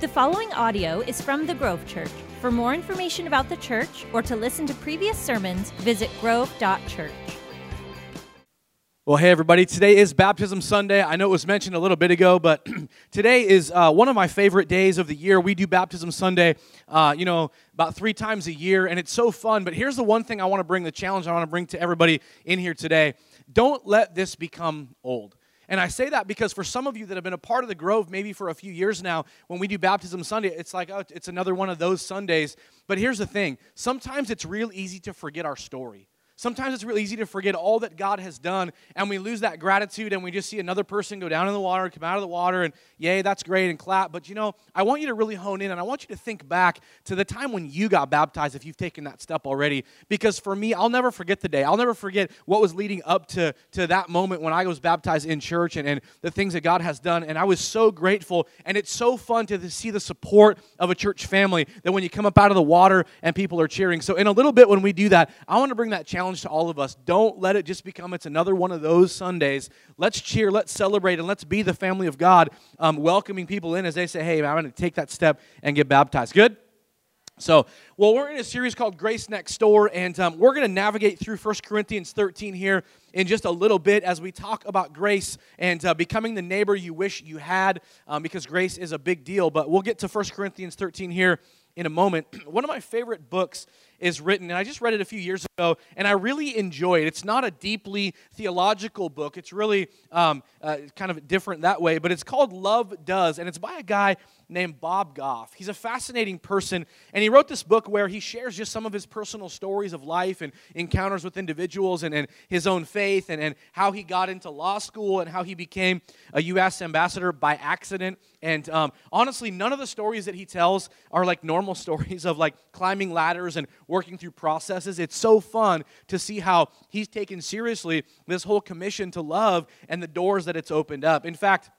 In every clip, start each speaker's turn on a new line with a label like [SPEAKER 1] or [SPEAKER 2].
[SPEAKER 1] The following audio is from the Grove Church. For more information about the church or to listen to previous sermons, visit grove.church.
[SPEAKER 2] Well, hey, everybody. Today is Baptism Sunday. I know it was mentioned a little bit ago, but today is uh, one of my favorite days of the year. We do Baptism Sunday, uh, you know, about three times a year, and it's so fun. But here's the one thing I want to bring the challenge I want to bring to everybody in here today don't let this become old. And I say that because for some of you that have been a part of the Grove maybe for a few years now, when we do Baptism Sunday, it's like, oh, it's another one of those Sundays. But here's the thing sometimes it's real easy to forget our story. Sometimes it's really easy to forget all that God has done, and we lose that gratitude, and we just see another person go down in the water, come out of the water, and yay, that's great, and clap. But you know, I want you to really hone in, and I want you to think back to the time when you got baptized, if you've taken that step already. Because for me, I'll never forget the day. I'll never forget what was leading up to, to that moment when I was baptized in church and, and the things that God has done. And I was so grateful, and it's so fun to see the support of a church family that when you come up out of the water and people are cheering. So, in a little bit, when we do that, I want to bring that challenge challenge to all of us. Don't let it just become it's another one of those Sundays. Let's cheer, let's celebrate, and let's be the family of God, um, welcoming people in as they say, hey, I'm going to take that step and get baptized. Good? So, well, we're in a series called Grace Next Door, and um, we're going to navigate through 1 Corinthians 13 here in just a little bit as we talk about grace and uh, becoming the neighbor you wish you had, um, because grace is a big deal. But we'll get to 1 Corinthians 13 here in a moment. One of my favorite books is written, and I just read it a few years ago, and I really enjoy it. It's not a deeply theological book, it's really um, uh, kind of different that way, but it's called Love Does, and it's by a guy named Bob Goff. He's a fascinating person, and he wrote this book where he shares just some of his personal stories of life and encounters with individuals and, and his own faith and, and how he got into law school and how he became a U.S. ambassador by accident. And um, honestly, none of the stories that he tells are like normal stories of like climbing ladders and working through processes. It's so fun to see how he's taken seriously this whole commission to love and the doors that it's opened up. In fact,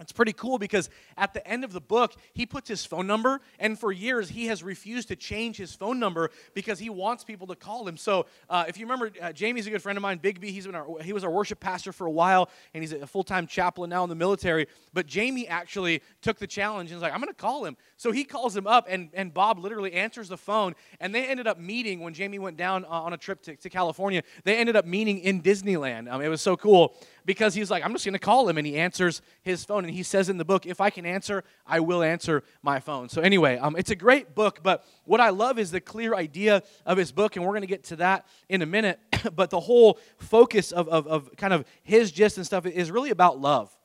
[SPEAKER 2] it's pretty cool because at the end of the book, he puts his phone number, and for years he has refused to change his phone number because he wants people to call him. So, uh, if you remember, uh, Jamie's a good friend of mine, Big B. He's been our, he was our worship pastor for a while, and he's a full time chaplain now in the military. But Jamie actually took the challenge and was like, "I'm going to call him." So he calls him up, and, and Bob literally answers the phone, and they ended up meeting when Jamie went down uh, on a trip to, to California. They ended up meeting in Disneyland. Um, it was so cool because he's like, I'm just going to call him. And he answers his phone. And he says in the book, if I can answer, I will answer my phone. So, anyway, um, it's a great book. But what I love is the clear idea of his book. And we're going to get to that in a minute. but the whole focus of, of, of kind of his gist and stuff is really about love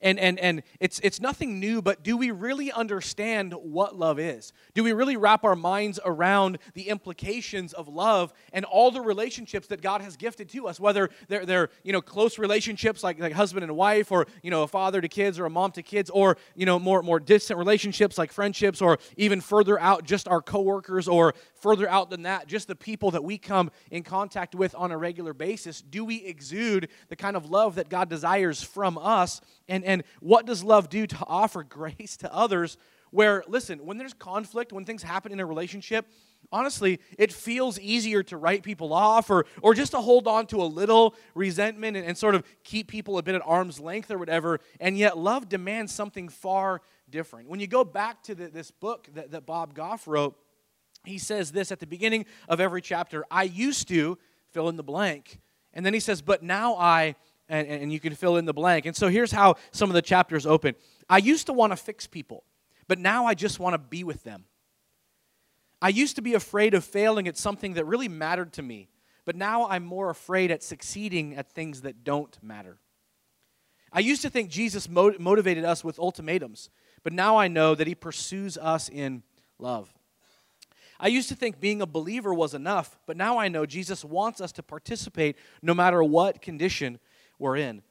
[SPEAKER 2] and, and, and it's, it's nothing new, but do we really understand what love is? Do we really wrap our minds around the implications of love and all the relationships that God has gifted to us, whether they're, they're you know, close relationships like, like husband and wife, or you know, a father to kids, or a mom to kids, or you know, more, more distant relationships like friendships, or even further out, just our coworkers, or further out than that, just the people that we come in contact with on a regular basis? Do we exude the kind of love that God desires from us? And, and what does love do to offer grace to others? Where, listen, when there's conflict, when things happen in a relationship, honestly, it feels easier to write people off or, or just to hold on to a little resentment and, and sort of keep people a bit at arm's length or whatever. And yet, love demands something far different. When you go back to the, this book that, that Bob Goff wrote, he says this at the beginning of every chapter I used to fill in the blank. And then he says, But now I, and, and you can fill in the blank. And so here's how some of the chapters open I used to want to fix people, but now I just want to be with them. I used to be afraid of failing at something that really mattered to me, but now I'm more afraid at succeeding at things that don't matter. I used to think Jesus motivated us with ultimatums, but now I know that he pursues us in love. I used to think being a believer was enough, but now I know Jesus wants us to participate no matter what condition we're in.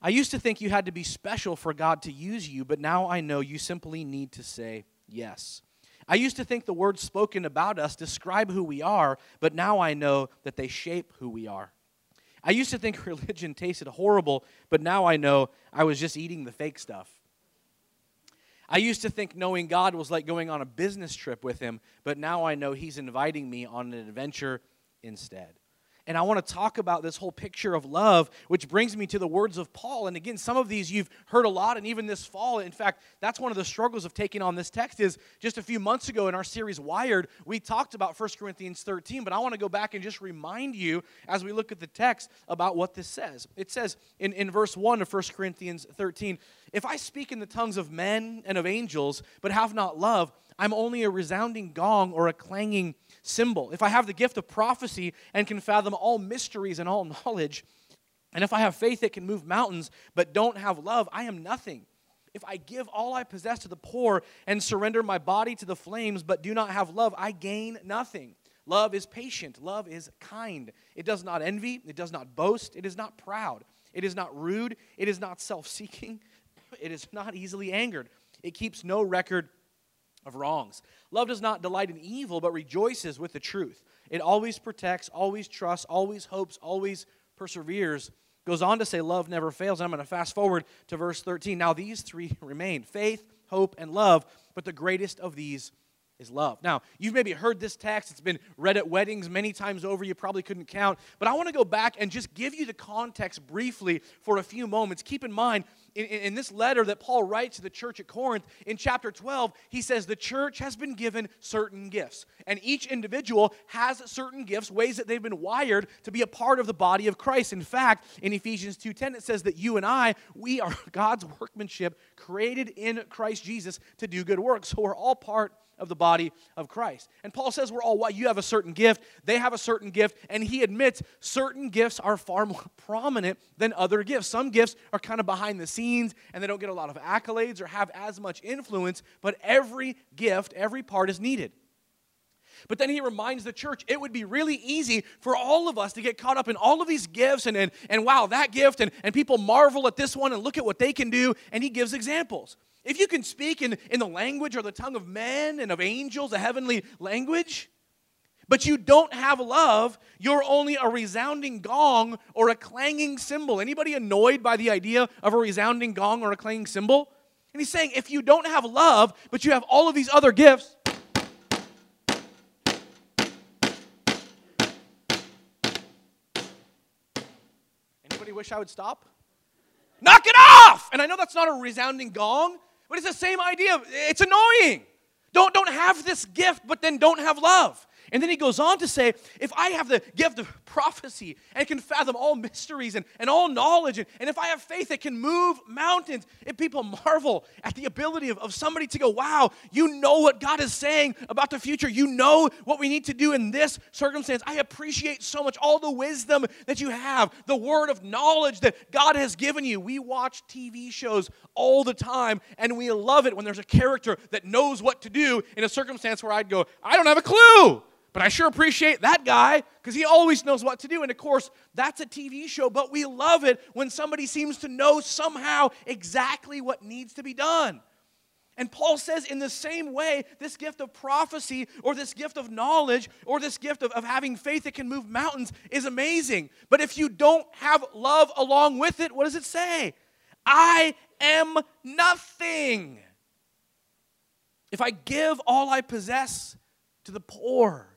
[SPEAKER 2] I used to think you had to be special for God to use you, but now I know you simply need to say yes. I used to think the words spoken about us describe who we are, but now I know that they shape who we are. I used to think religion tasted horrible, but now I know I was just eating the fake stuff. I used to think knowing God was like going on a business trip with Him, but now I know He's inviting me on an adventure instead. And I want to talk about this whole picture of love, which brings me to the words of Paul. And again, some of these you've heard a lot, and even this fall. In fact, that's one of the struggles of taking on this text. Is just a few months ago in our series Wired, we talked about 1 Corinthians 13, but I want to go back and just remind you as we look at the text about what this says. It says in, in verse 1 of 1 Corinthians 13, if I speak in the tongues of men and of angels, but have not love, I'm only a resounding gong or a clanging cymbal. If I have the gift of prophecy and can fathom all mysteries and all knowledge, and if I have faith that can move mountains but don't have love, I am nothing. If I give all I possess to the poor and surrender my body to the flames but do not have love, I gain nothing. Love is patient. Love is kind. It does not envy. It does not boast. It is not proud. It is not rude. It is not self seeking. It is not easily angered. It keeps no record of wrongs. Love does not delight in evil, but rejoices with the truth. It always protects, always trusts, always hopes, always perseveres. Goes on to say, Love never fails. I'm going to fast forward to verse 13. Now, these three remain faith, hope, and love, but the greatest of these is love. Now, you've maybe heard this text. It's been read at weddings many times over. You probably couldn't count. But I want to go back and just give you the context briefly for a few moments. Keep in mind, in, in, this letter that Paul writes to the church at Corinth, in chapter 12, he says the church has been given certain gifts. And each individual has certain gifts, ways that they've been wired to be a part of the body of Christ. In fact, in Ephesians 2.10, it says that you and I, we are God's workmanship created in Christ Jesus to do good works. So we're all part of the body of Christ. And Paul says we're all what you have a certain gift, they have a certain gift, and he admits certain gifts are far more prominent than other gifts. Some gifts are kind of behind the scenes and they don't get a lot of accolades or have as much influence, but every gift, every part is needed. But then he reminds the church it would be really easy for all of us to get caught up in all of these gifts and, and, and wow, that gift, and, and people marvel at this one and look at what they can do, and he gives examples. If you can speak in, in the language or the tongue of men and of angels, a heavenly language, but you don't have love, you're only a resounding gong or a clanging cymbal. Anybody annoyed by the idea of a resounding gong or a clanging cymbal? And he's saying if you don't have love, but you have all of these other gifts, Anybody wish I would stop? Knock it off! And I know that's not a resounding gong, but it's the same idea. It's annoying. Don't, don't have this gift, but then don't have love. And then he goes on to say, if I have the gift of prophecy and can fathom all mysteries and, and all knowledge, and, and if I have faith that can move mountains, if people marvel at the ability of, of somebody to go, wow, you know what God is saying about the future, you know what we need to do in this circumstance. I appreciate so much all the wisdom that you have, the word of knowledge that God has given you. We watch TV shows all the time, and we love it when there's a character that knows what to do in a circumstance where I'd go, I don't have a clue. But I sure appreciate that guy because he always knows what to do. And of course, that's a TV show, but we love it when somebody seems to know somehow exactly what needs to be done. And Paul says, in the same way, this gift of prophecy or this gift of knowledge or this gift of, of having faith that can move mountains is amazing. But if you don't have love along with it, what does it say? I am nothing. If I give all I possess to the poor,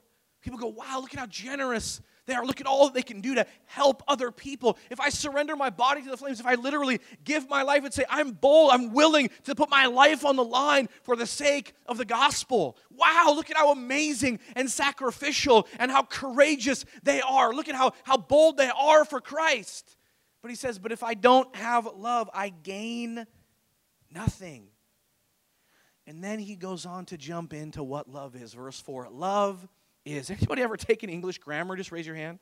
[SPEAKER 2] People go, wow, look at how generous they are. Look at all that they can do to help other people. If I surrender my body to the flames, if I literally give my life and say, I'm bold, I'm willing to put my life on the line for the sake of the gospel. Wow, look at how amazing and sacrificial and how courageous they are. Look at how, how bold they are for Christ. But he says, But if I don't have love, I gain nothing. And then he goes on to jump into what love is. Verse 4 Love is. Anybody ever taken English grammar? Just raise your hand.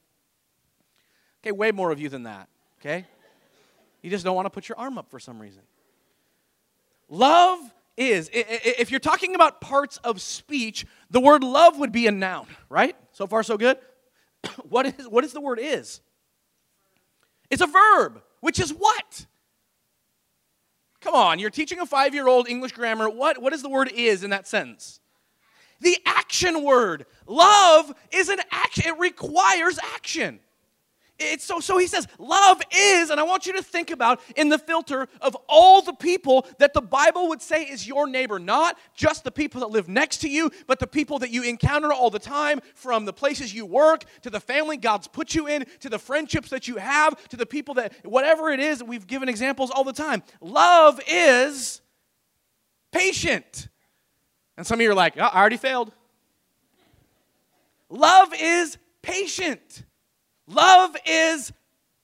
[SPEAKER 2] Okay, way more of you than that, okay? You just don't want to put your arm up for some reason. Love is, if you're talking about parts of speech, the word love would be a noun, right? So far, so good? what, is, what is the word is? It's a verb, which is what? Come on, you're teaching a five year old English grammar. What, what is the word is in that sentence? the action word. Love is an action, it requires action. It's so, so he says, love is, and I want you to think about in the filter of all the people that the Bible would say is your neighbor, not just the people that live next to you, but the people that you encounter all the time, from the places you work to the family God's put you in, to the friendships that you have, to the people that, whatever it is, we've given examples all the time. Love is patient. And some of you are like, oh, I already failed. Love is patient. Love is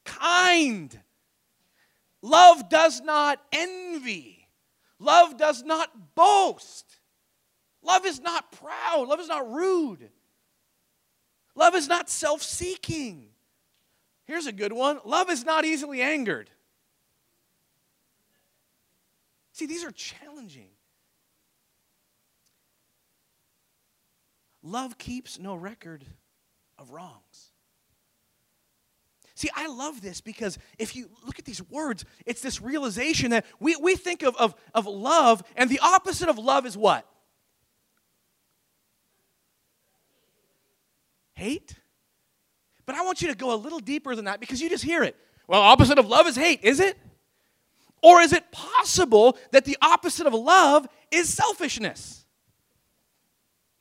[SPEAKER 2] kind. Love does not envy. Love does not boast. Love is not proud. Love is not rude. Love is not self seeking. Here's a good one love is not easily angered. See, these are challenging. Love keeps no record of wrongs. See, I love this because if you look at these words, it's this realization that we, we think of, of, of love, and the opposite of love is what? Hate? But I want you to go a little deeper than that because you just hear it. Well, opposite of love is hate, is it? Or is it possible that the opposite of love is selfishness?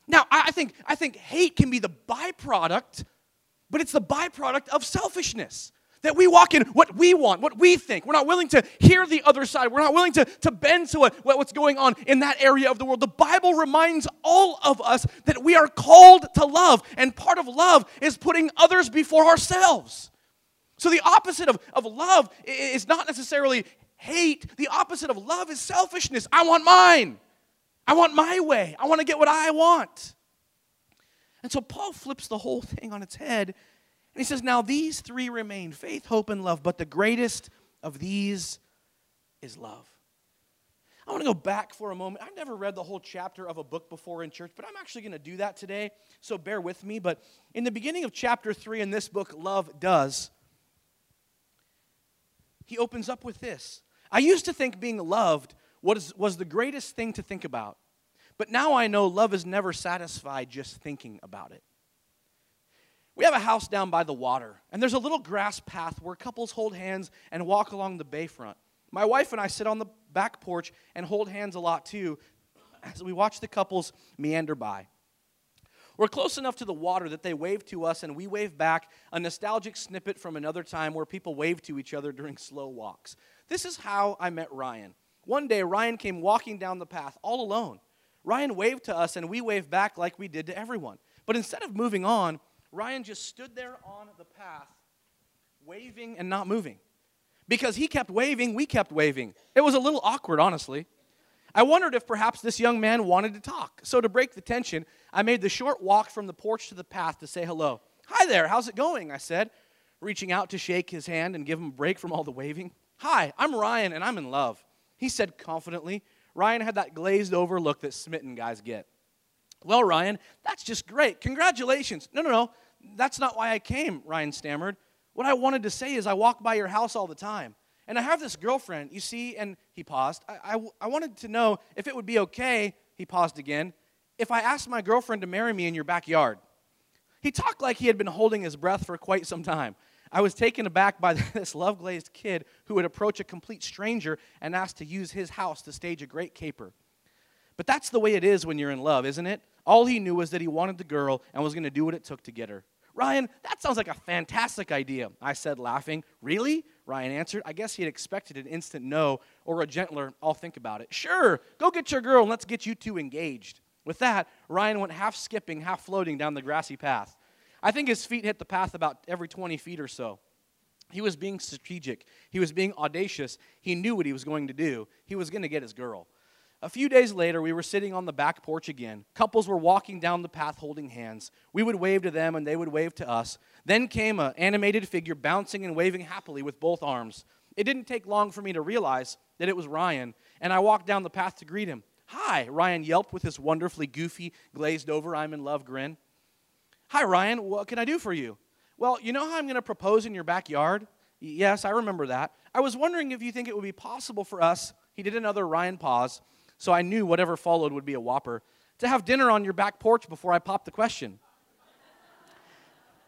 [SPEAKER 2] Now, I think, I think hate can be the byproduct but it's the byproduct of selfishness. That we walk in what we want, what we think. We're not willing to hear the other side. We're not willing to, to bend to what, what's going on in that area of the world. The Bible reminds all of us that we are called to love, and part of love is putting others before ourselves. So the opposite of, of love is not necessarily hate, the opposite of love is selfishness. I want mine, I want my way, I want to get what I want. And so Paul flips the whole thing on its head. And he says, Now these three remain faith, hope, and love, but the greatest of these is love. I want to go back for a moment. I've never read the whole chapter of a book before in church, but I'm actually going to do that today, so bear with me. But in the beginning of chapter 3 in this book, Love Does, he opens up with this. I used to think being loved was, was the greatest thing to think about. But now I know love is never satisfied just thinking about it. We have a house down by the water, and there's a little grass path where couples hold hands and walk along the bayfront. My wife and I sit on the back porch and hold hands a lot too as we watch the couples meander by. We're close enough to the water that they wave to us and we wave back, a nostalgic snippet from another time where people wave to each other during slow walks. This is how I met Ryan. One day, Ryan came walking down the path all alone. Ryan waved to us and we waved back like we did to everyone. But instead of moving on, Ryan just stood there on the path, waving and not moving. Because he kept waving, we kept waving. It was a little awkward, honestly. I wondered if perhaps this young man wanted to talk. So, to break the tension, I made the short walk from the porch to the path to say hello. Hi there, how's it going? I said, reaching out to shake his hand and give him a break from all the waving. Hi, I'm Ryan and I'm in love. He said confidently, Ryan had that glazed over look that smitten guys get. Well, Ryan, that's just great. Congratulations. No, no, no. That's not why I came, Ryan stammered. What I wanted to say is, I walk by your house all the time. And I have this girlfriend, you see, and he paused. I, I, I wanted to know if it would be okay, he paused again, if I asked my girlfriend to marry me in your backyard. He talked like he had been holding his breath for quite some time. I was taken aback by this love glazed kid who would approach a complete stranger and ask to use his house to stage a great caper. But that's the way it is when you're in love, isn't it? All he knew was that he wanted the girl and was going to do what it took to get her. Ryan, that sounds like a fantastic idea, I said, laughing. Really? Ryan answered. I guess he had expected an instant no or a gentler, I'll think about it. Sure, go get your girl and let's get you two engaged. With that, Ryan went half skipping, half floating down the grassy path. I think his feet hit the path about every 20 feet or so. He was being strategic. He was being audacious. He knew what he was going to do. He was going to get his girl. A few days later, we were sitting on the back porch again. Couples were walking down the path holding hands. We would wave to them, and they would wave to us. Then came an animated figure bouncing and waving happily with both arms. It didn't take long for me to realize that it was Ryan, and I walked down the path to greet him. Hi, Ryan yelped with his wonderfully goofy, glazed over, I'm in love grin. Hi, Ryan, what can I do for you? Well, you know how I'm going to propose in your backyard? Yes, I remember that. I was wondering if you think it would be possible for us, he did another Ryan pause, so I knew whatever followed would be a whopper, to have dinner on your back porch before I popped the question.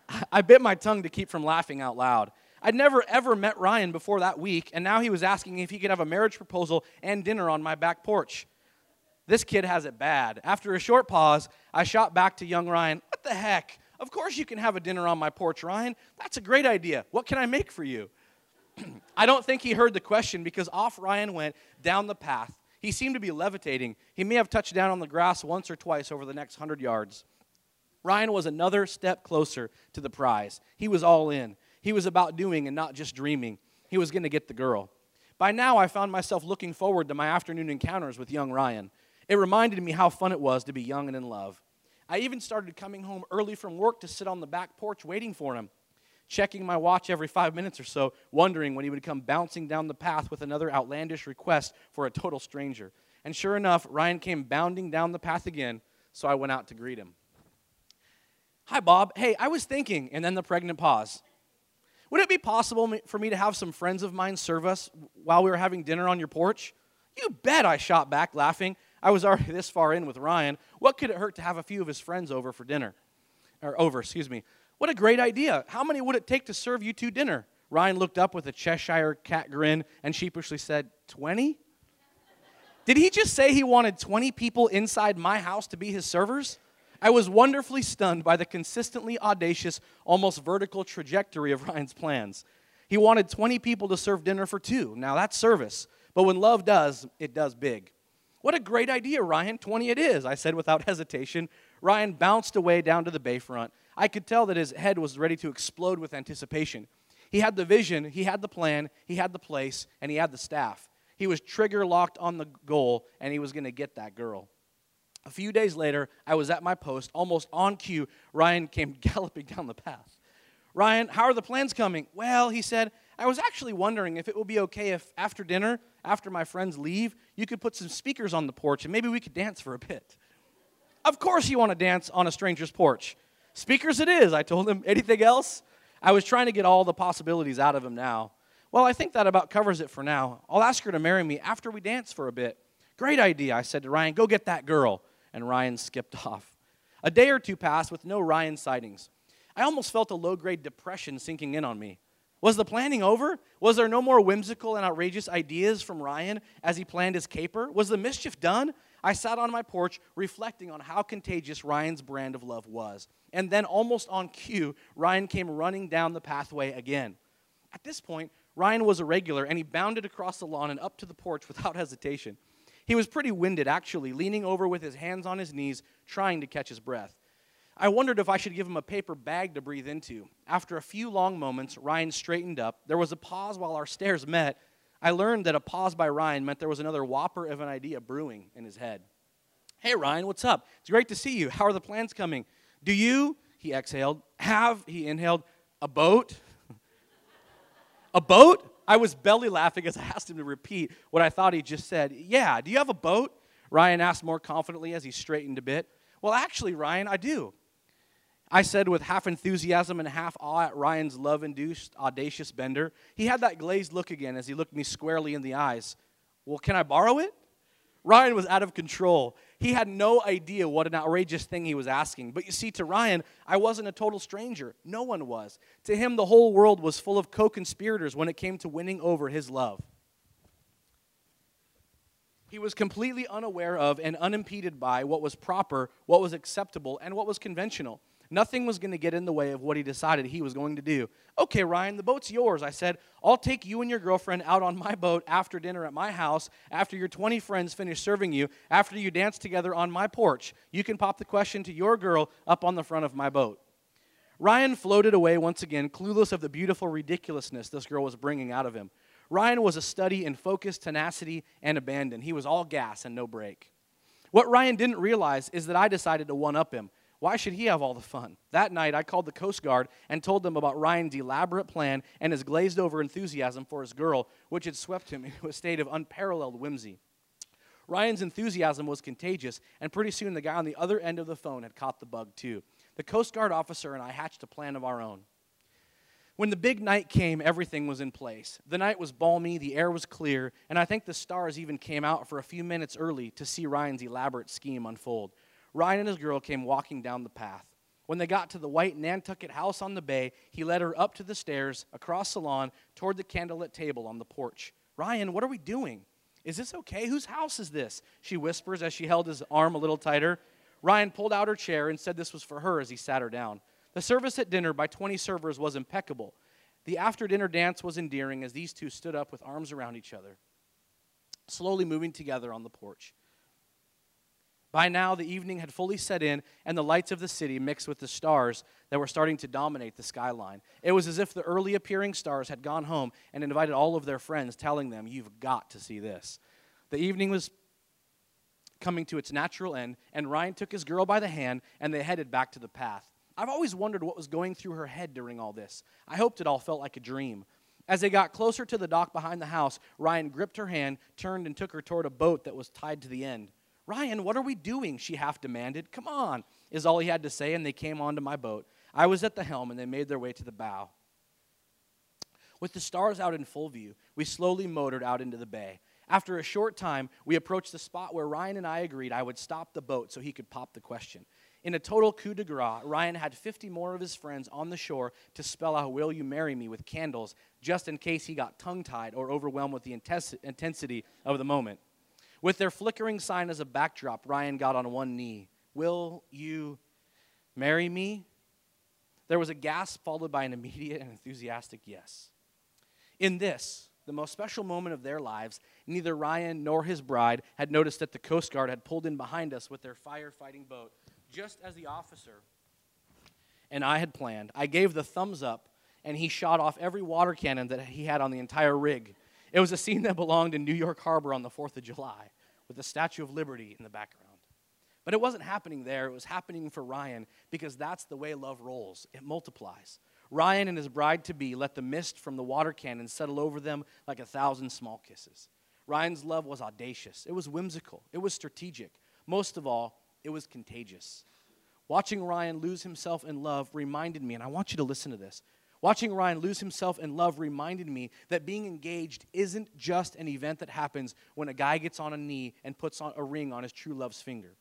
[SPEAKER 2] I bit my tongue to keep from laughing out loud. I'd never ever met Ryan before that week, and now he was asking if he could have a marriage proposal and dinner on my back porch. This kid has it bad. After a short pause, I shot back to young Ryan. What the heck? Of course you can have a dinner on my porch, Ryan. That's a great idea. What can I make for you? I don't think he heard the question because off Ryan went down the path. He seemed to be levitating. He may have touched down on the grass once or twice over the next hundred yards. Ryan was another step closer to the prize. He was all in. He was about doing and not just dreaming. He was going to get the girl. By now, I found myself looking forward to my afternoon encounters with young Ryan. It reminded me how fun it was to be young and in love. I even started coming home early from work to sit on the back porch waiting for him, checking my watch every five minutes or so, wondering when he would come bouncing down the path with another outlandish request for a total stranger. And sure enough, Ryan came bounding down the path again, so I went out to greet him. Hi, Bob. Hey, I was thinking, and then the pregnant pause. Would it be possible for me to have some friends of mine serve us while we were having dinner on your porch? You bet, I shot back, laughing. I was already this far in with Ryan. What could it hurt to have a few of his friends over for dinner? Or over, excuse me. What a great idea. How many would it take to serve you two dinner? Ryan looked up with a Cheshire cat grin and sheepishly said, 20? Did he just say he wanted 20 people inside my house to be his servers? I was wonderfully stunned by the consistently audacious, almost vertical trajectory of Ryan's plans. He wanted 20 people to serve dinner for two. Now that's service. But when love does, it does big. What a great idea, Ryan. 20 it is, I said without hesitation. Ryan bounced away down to the bayfront. I could tell that his head was ready to explode with anticipation. He had the vision, he had the plan, he had the place, and he had the staff. He was trigger locked on the goal, and he was going to get that girl. A few days later, I was at my post, almost on cue. Ryan came galloping down the path. Ryan, how are the plans coming? Well, he said, I was actually wondering if it would be okay if after dinner after my friends leave, you could put some speakers on the porch and maybe we could dance for a bit. Of course, you want to dance on a stranger's porch. Speakers it is, I told him. Anything else? I was trying to get all the possibilities out of him now. Well, I think that about covers it for now. I'll ask her to marry me after we dance for a bit. Great idea, I said to Ryan. Go get that girl. And Ryan skipped off. A day or two passed with no Ryan sightings. I almost felt a low grade depression sinking in on me. Was the planning over? Was there no more whimsical and outrageous ideas from Ryan as he planned his caper? Was the mischief done? I sat on my porch reflecting on how contagious Ryan's brand of love was. And then, almost on cue, Ryan came running down the pathway again. At this point, Ryan was a regular and he bounded across the lawn and up to the porch without hesitation. He was pretty winded, actually, leaning over with his hands on his knees, trying to catch his breath. I wondered if I should give him a paper bag to breathe into. After a few long moments, Ryan straightened up. There was a pause while our stares met. I learned that a pause by Ryan meant there was another whopper of an idea brewing in his head. Hey, Ryan, what's up? It's great to see you. How are the plans coming? Do you, he exhaled, have, he inhaled, a boat? a boat? I was belly laughing as I asked him to repeat what I thought he just said. Yeah, do you have a boat? Ryan asked more confidently as he straightened a bit. Well, actually, Ryan, I do. I said with half enthusiasm and half awe at Ryan's love induced, audacious bender. He had that glazed look again as he looked me squarely in the eyes. Well, can I borrow it? Ryan was out of control. He had no idea what an outrageous thing he was asking. But you see, to Ryan, I wasn't a total stranger. No one was. To him, the whole world was full of co conspirators when it came to winning over his love. He was completely unaware of and unimpeded by what was proper, what was acceptable, and what was conventional. Nothing was going to get in the way of what he decided he was going to do. Okay, Ryan, the boat's yours. I said, I'll take you and your girlfriend out on my boat after dinner at my house, after your 20 friends finish serving you, after you dance together on my porch. You can pop the question to your girl up on the front of my boat. Ryan floated away once again, clueless of the beautiful ridiculousness this girl was bringing out of him. Ryan was a study in focus, tenacity, and abandon. He was all gas and no brake. What Ryan didn't realize is that I decided to one up him. Why should he have all the fun? That night, I called the Coast Guard and told them about Ryan's elaborate plan and his glazed over enthusiasm for his girl, which had swept him into a state of unparalleled whimsy. Ryan's enthusiasm was contagious, and pretty soon the guy on the other end of the phone had caught the bug too. The Coast Guard officer and I hatched a plan of our own. When the big night came, everything was in place. The night was balmy, the air was clear, and I think the stars even came out for a few minutes early to see Ryan's elaborate scheme unfold. Ryan and his girl came walking down the path. When they got to the white Nantucket house on the bay, he led her up to the stairs, across the lawn, toward the candlelit table on the porch. Ryan, what are we doing? Is this okay? Whose house is this? She whispers as she held his arm a little tighter. Ryan pulled out her chair and said this was for her as he sat her down. The service at dinner by 20 servers was impeccable. The after dinner dance was endearing as these two stood up with arms around each other, slowly moving together on the porch. By now, the evening had fully set in, and the lights of the city mixed with the stars that were starting to dominate the skyline. It was as if the early appearing stars had gone home and invited all of their friends, telling them, You've got to see this. The evening was coming to its natural end, and Ryan took his girl by the hand, and they headed back to the path. I've always wondered what was going through her head during all this. I hoped it all felt like a dream. As they got closer to the dock behind the house, Ryan gripped her hand, turned, and took her toward a boat that was tied to the end. Ryan, what are we doing? She half demanded. Come on, is all he had to say, and they came onto my boat. I was at the helm, and they made their way to the bow. With the stars out in full view, we slowly motored out into the bay. After a short time, we approached the spot where Ryan and I agreed I would stop the boat so he could pop the question. In a total coup de grace, Ryan had 50 more of his friends on the shore to spell out, Will you marry me with candles, just in case he got tongue tied or overwhelmed with the intensity of the moment. With their flickering sign as a backdrop, Ryan got on one knee. Will you marry me? There was a gasp followed by an immediate and enthusiastic yes. In this, the most special moment of their lives, neither Ryan nor his bride had noticed that the Coast Guard had pulled in behind us with their firefighting boat, just as the officer and I had planned. I gave the thumbs up, and he shot off every water cannon that he had on the entire rig. It was a scene that belonged in New York Harbor on the 4th of July with the Statue of Liberty in the background. But it wasn't happening there, it was happening for Ryan because that's the way love rolls. It multiplies. Ryan and his bride to be let the mist from the water cannon settle over them like a thousand small kisses. Ryan's love was audacious, it was whimsical, it was strategic. Most of all, it was contagious. Watching Ryan lose himself in love reminded me, and I want you to listen to this Watching Ryan lose himself in love reminded me that being engaged isn't just an event that happens when a guy gets on a knee and puts on a ring on his true love's finger.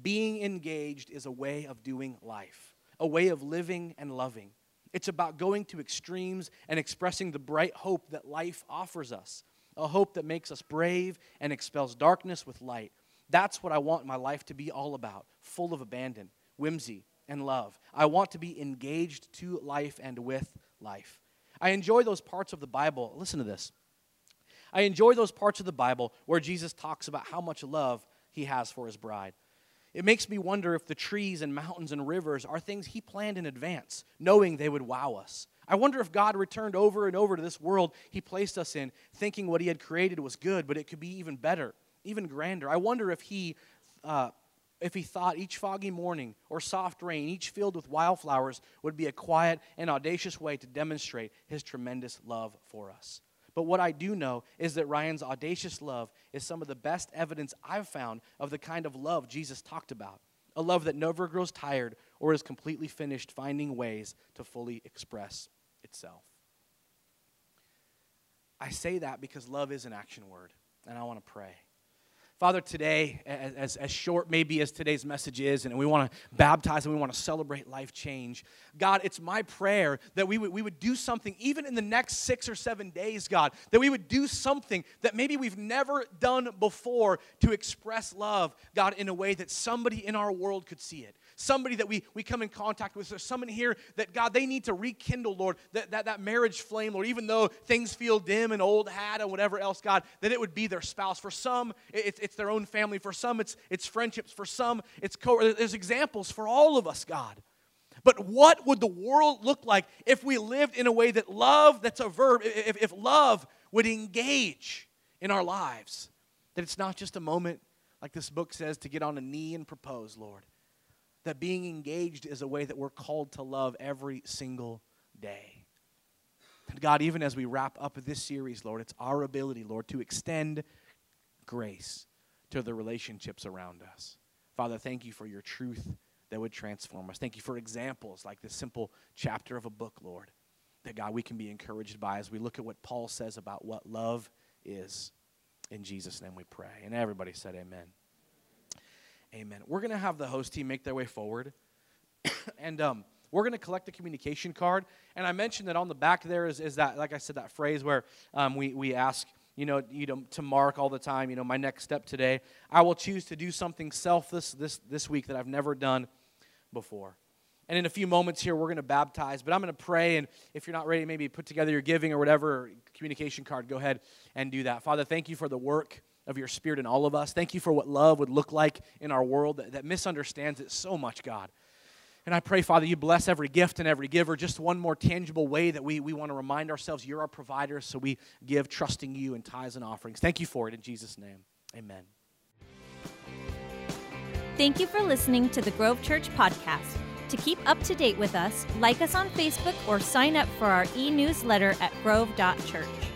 [SPEAKER 2] Being engaged is a way of doing life, a way of living and loving. It's about going to extremes and expressing the bright hope that life offers us, a hope that makes us brave and expels darkness with light. That's what I want my life to be all about, full of abandon, whimsy, and love. I want to be engaged to life and with life. I enjoy those parts of the Bible. Listen to this. I enjoy those parts of the Bible where Jesus talks about how much love he has for his bride. It makes me wonder if the trees and mountains and rivers are things he planned in advance, knowing they would wow us. I wonder if God returned over and over to this world he placed us in, thinking what he had created was good, but it could be even better, even grander. I wonder if he uh, if he thought each foggy morning or soft rain, each field with wildflowers, would be a quiet and audacious way to demonstrate his tremendous love for us. But what I do know is that Ryan's audacious love is some of the best evidence I've found of the kind of love Jesus talked about a love that never grows tired or is completely finished finding ways to fully express itself. I say that because love is an action word, and I want to pray. Father, today, as, as short maybe as today's message is, and we want to baptize and we want to celebrate life change, God, it's my prayer that we would, we would do something, even in the next six or seven days, God, that we would do something that maybe we've never done before to express love, God, in a way that somebody in our world could see it somebody that we, we come in contact with, there's someone here that, God, they need to rekindle, Lord, that, that, that marriage flame, Lord, even though things feel dim and old hat and whatever else, God, that it would be their spouse. For some, it's, it's their own family. For some, it's, it's friendships. For some, it's co- there's examples for all of us, God. But what would the world look like if we lived in a way that love, that's a verb, if, if love would engage in our lives? That it's not just a moment, like this book says, to get on a knee and propose, Lord that being engaged is a way that we're called to love every single day. And God, even as we wrap up this series, Lord, it's our ability, Lord, to extend grace to the relationships around us. Father, thank you for your truth that would transform us. Thank you for examples like this simple chapter of a book, Lord, that God, we can be encouraged by as we look at what Paul says about what love is. In Jesus' name we pray. And everybody said, Amen. Amen. We're going to have the host team make their way forward. and um, we're going to collect the communication card. And I mentioned that on the back there is, is that, like I said, that phrase where um, we, we ask, you know, you know, to mark all the time, you know, my next step today. I will choose to do something selfless this, this week that I've never done before. And in a few moments here, we're going to baptize, but I'm going to pray. And if you're not ready, maybe put together your giving or whatever communication card, go ahead and do that. Father, thank you for the work of your spirit in all of us. Thank you for what love would look like in our world that, that misunderstands it so much, God. And I pray, Father, you bless every gift and every giver. Just one more tangible way that we, we want to remind ourselves you're our provider, so we give trusting you in tithes and offerings. Thank you for it in Jesus' name. Amen.
[SPEAKER 1] Thank you for listening to the Grove Church podcast. To keep up to date with us, like us on Facebook or sign up for our e newsletter at grove.church.